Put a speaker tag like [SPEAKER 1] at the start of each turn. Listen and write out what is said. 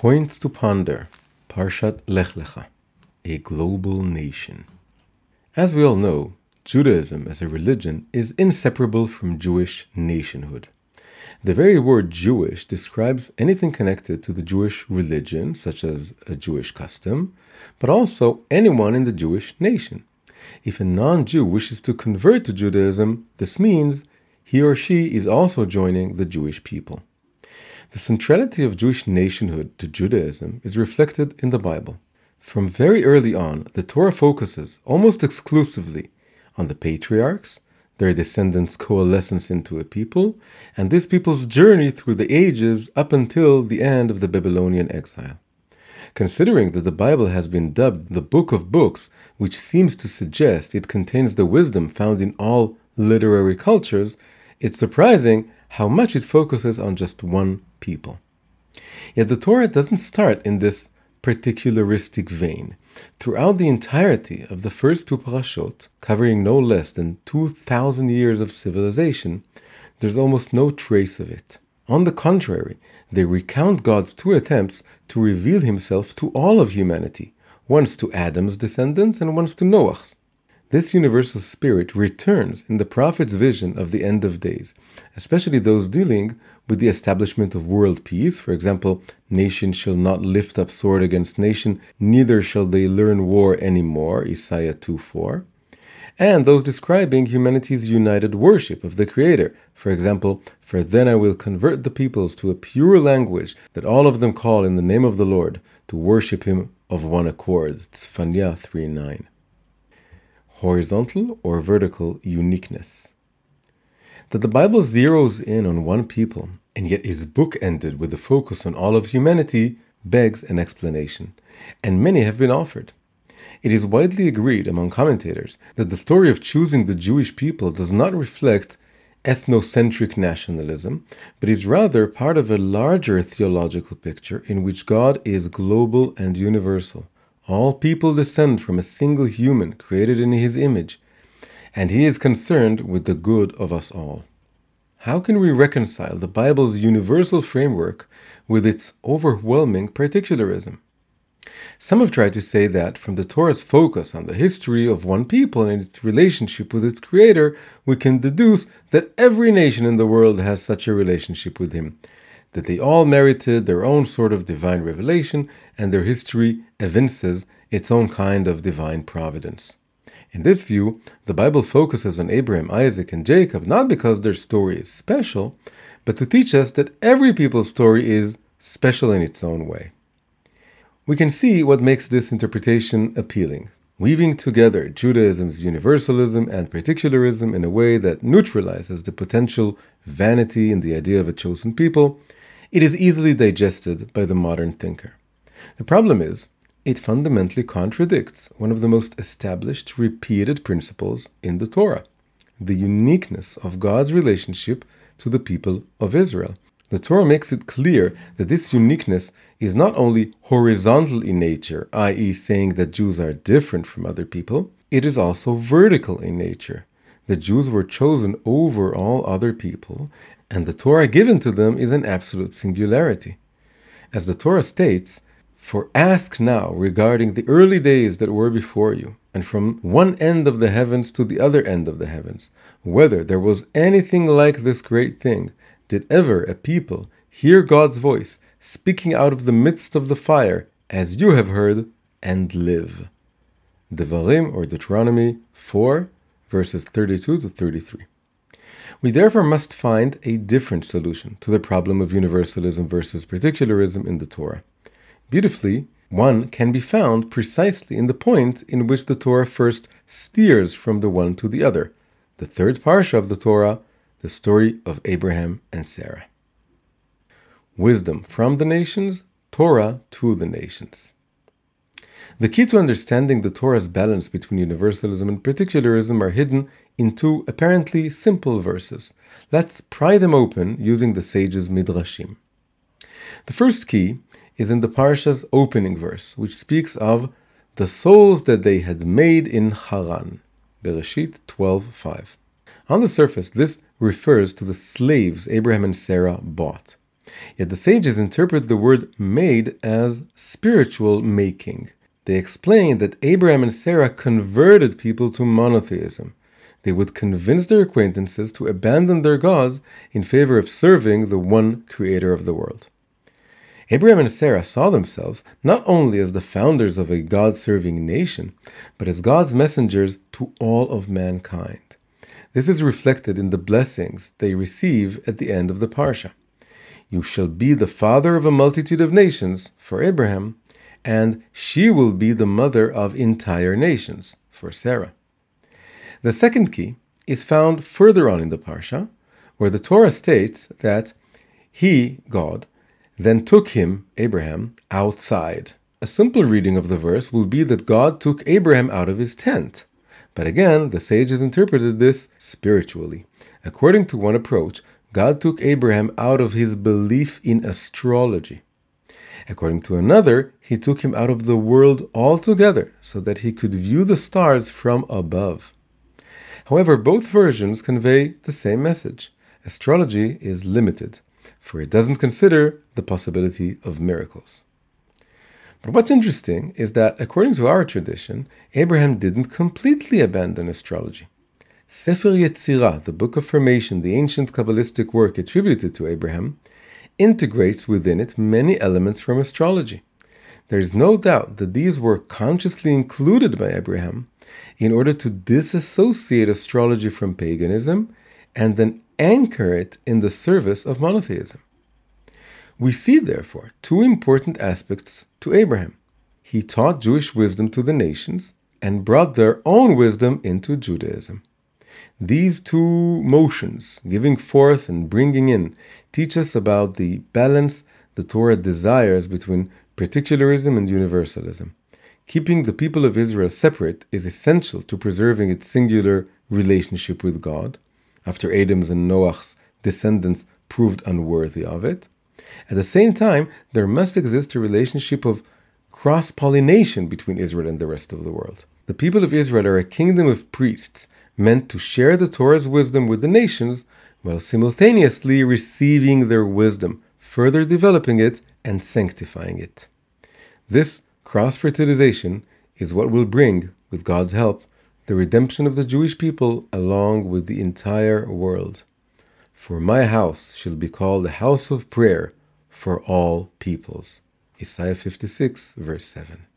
[SPEAKER 1] Points to ponder Parshat Lech Lecha, a global nation. As we all know, Judaism as a religion is inseparable from Jewish nationhood. The very word Jewish describes anything connected to the Jewish religion, such as a Jewish custom, but also anyone in the Jewish nation. If a non Jew wishes to convert to Judaism, this means he or she is also joining the Jewish people. The centrality of Jewish nationhood to Judaism is reflected in the Bible. From very early on, the Torah focuses almost exclusively on the patriarchs, their descendants' coalescence into a people, and this people's journey through the ages up until the end of the Babylonian exile. Considering that the Bible has been dubbed the Book of Books, which seems to suggest it contains the wisdom found in all literary cultures, it's surprising how much it focuses on just one people. Yet the Torah doesn't start in this particularistic vein. Throughout the entirety of the first two parashot, covering no less than 2,000 years of civilization, there's almost no trace of it. On the contrary, they recount God's two attempts to reveal himself to all of humanity, once to Adam's descendants and once to Noah's. This universal spirit returns in the prophet's vision of the end of days, especially those dealing with the establishment of world peace. For example, nation shall not lift up sword against nation, neither shall they learn war anymore, Isaiah 2 4. And those describing humanity's united worship of the Creator. For example, for then I will convert the peoples to a pure language that all of them call in the name of the Lord, to worship Him of one accord. Tzfanya 3 9 horizontal or vertical uniqueness. That the Bible zeroes in on one people and yet is bookended with a focus on all of humanity begs an explanation, and many have been offered. It is widely agreed among commentators that the story of choosing the Jewish people does not reflect ethnocentric nationalism, but is rather part of a larger theological picture in which God is global and universal, all people descend from a single human created in his image, and he is concerned with the good of us all. How can we reconcile the Bible's universal framework with its overwhelming particularism? Some have tried to say that from the Torah's focus on the history of one people and its relationship with its creator, we can deduce that every nation in the world has such a relationship with him, that they all merited their own sort of divine revelation, and their history evinces its own kind of divine providence. In this view, the Bible focuses on Abraham, Isaac, and Jacob not because their story is special, but to teach us that every people's story is special in its own way. We can see what makes this interpretation appealing, weaving together Judaism's universalism and particularism in a way that neutralizes the potential vanity in the idea of a chosen people it is easily digested by the modern thinker. The problem is, it fundamentally contradicts one of the most established, repeated principles in the Torah the uniqueness of God's relationship to the people of Israel. The Torah makes it clear that this uniqueness is not only horizontal in nature, i.e., saying that Jews are different from other people, it is also vertical in nature. The Jews were chosen over all other people, and the Torah given to them is an absolute singularity. As the Torah states, For ask now regarding the early days that were before you, and from one end of the heavens to the other end of the heavens, whether there was anything like this great thing, did ever a people hear God's voice speaking out of the midst of the fire, as you have heard, and live. Devarim or Deuteronomy 4, verses 32 to 33. We therefore must find a different solution to the problem of universalism versus particularism in the Torah. Beautifully, one can be found precisely in the point in which the Torah first steers from the one to the other, the third parsha of the Torah, the story of Abraham and Sarah. Wisdom from the nations, Torah to the nations. The key to understanding the Torah's balance between universalism and particularism are hidden in two apparently simple verses. Let's pry them open using the sages' midrashim. The first key is in the parsha's opening verse, which speaks of the souls that they had made in Haran. Bereshit 12:5. On the surface, this refers to the slaves Abraham and Sarah bought. Yet the sages interpret the word made as spiritual making. They explain that Abraham and Sarah converted people to monotheism. They would convince their acquaintances to abandon their gods in favor of serving the one creator of the world. Abraham and Sarah saw themselves not only as the founders of a God serving nation, but as God's messengers to all of mankind. This is reflected in the blessings they receive at the end of the Parsha. You shall be the father of a multitude of nations, for Abraham, and she will be the mother of entire nations, for Sarah. The second key is found further on in the Parsha, where the Torah states that he, God, then took him, Abraham, outside. A simple reading of the verse will be that God took Abraham out of his tent. But again, the sages interpreted this spiritually. According to one approach, God took Abraham out of his belief in astrology. According to another, he took him out of the world altogether so that he could view the stars from above. However, both versions convey the same message. Astrology is limited for it doesn't consider the possibility of miracles. But what's interesting is that, according to our tradition, Abraham didn't completely abandon astrology. Sefer Yetzirah, the Book of Formation, the ancient Kabbalistic work attributed to Abraham, integrates within it many elements from astrology. There is no doubt that these were consciously included by Abraham in order to disassociate astrology from paganism and then anchor it in the service of monotheism. We see, therefore, two important aspects to Abraham. He taught Jewish wisdom to the nations and brought their own wisdom into Judaism. These two motions, giving forth and bringing in, teach us about the balance the Torah desires between particularism and universalism. Keeping the people of Israel separate is essential to preserving its singular relationship with God, after Adam's and Noah's descendants proved unworthy of it. At the same time, there must exist a relationship of cross pollination between Israel and the rest of the world. The people of Israel are a kingdom of priests meant to share the Torah's wisdom with the nations while simultaneously receiving their wisdom, further developing it and sanctifying it. This cross fertilization is what will bring, with God's help, the redemption of the Jewish people along with the entire world. For my house shall be called a house of prayer for all peoples. Isaiah 56, verse 7.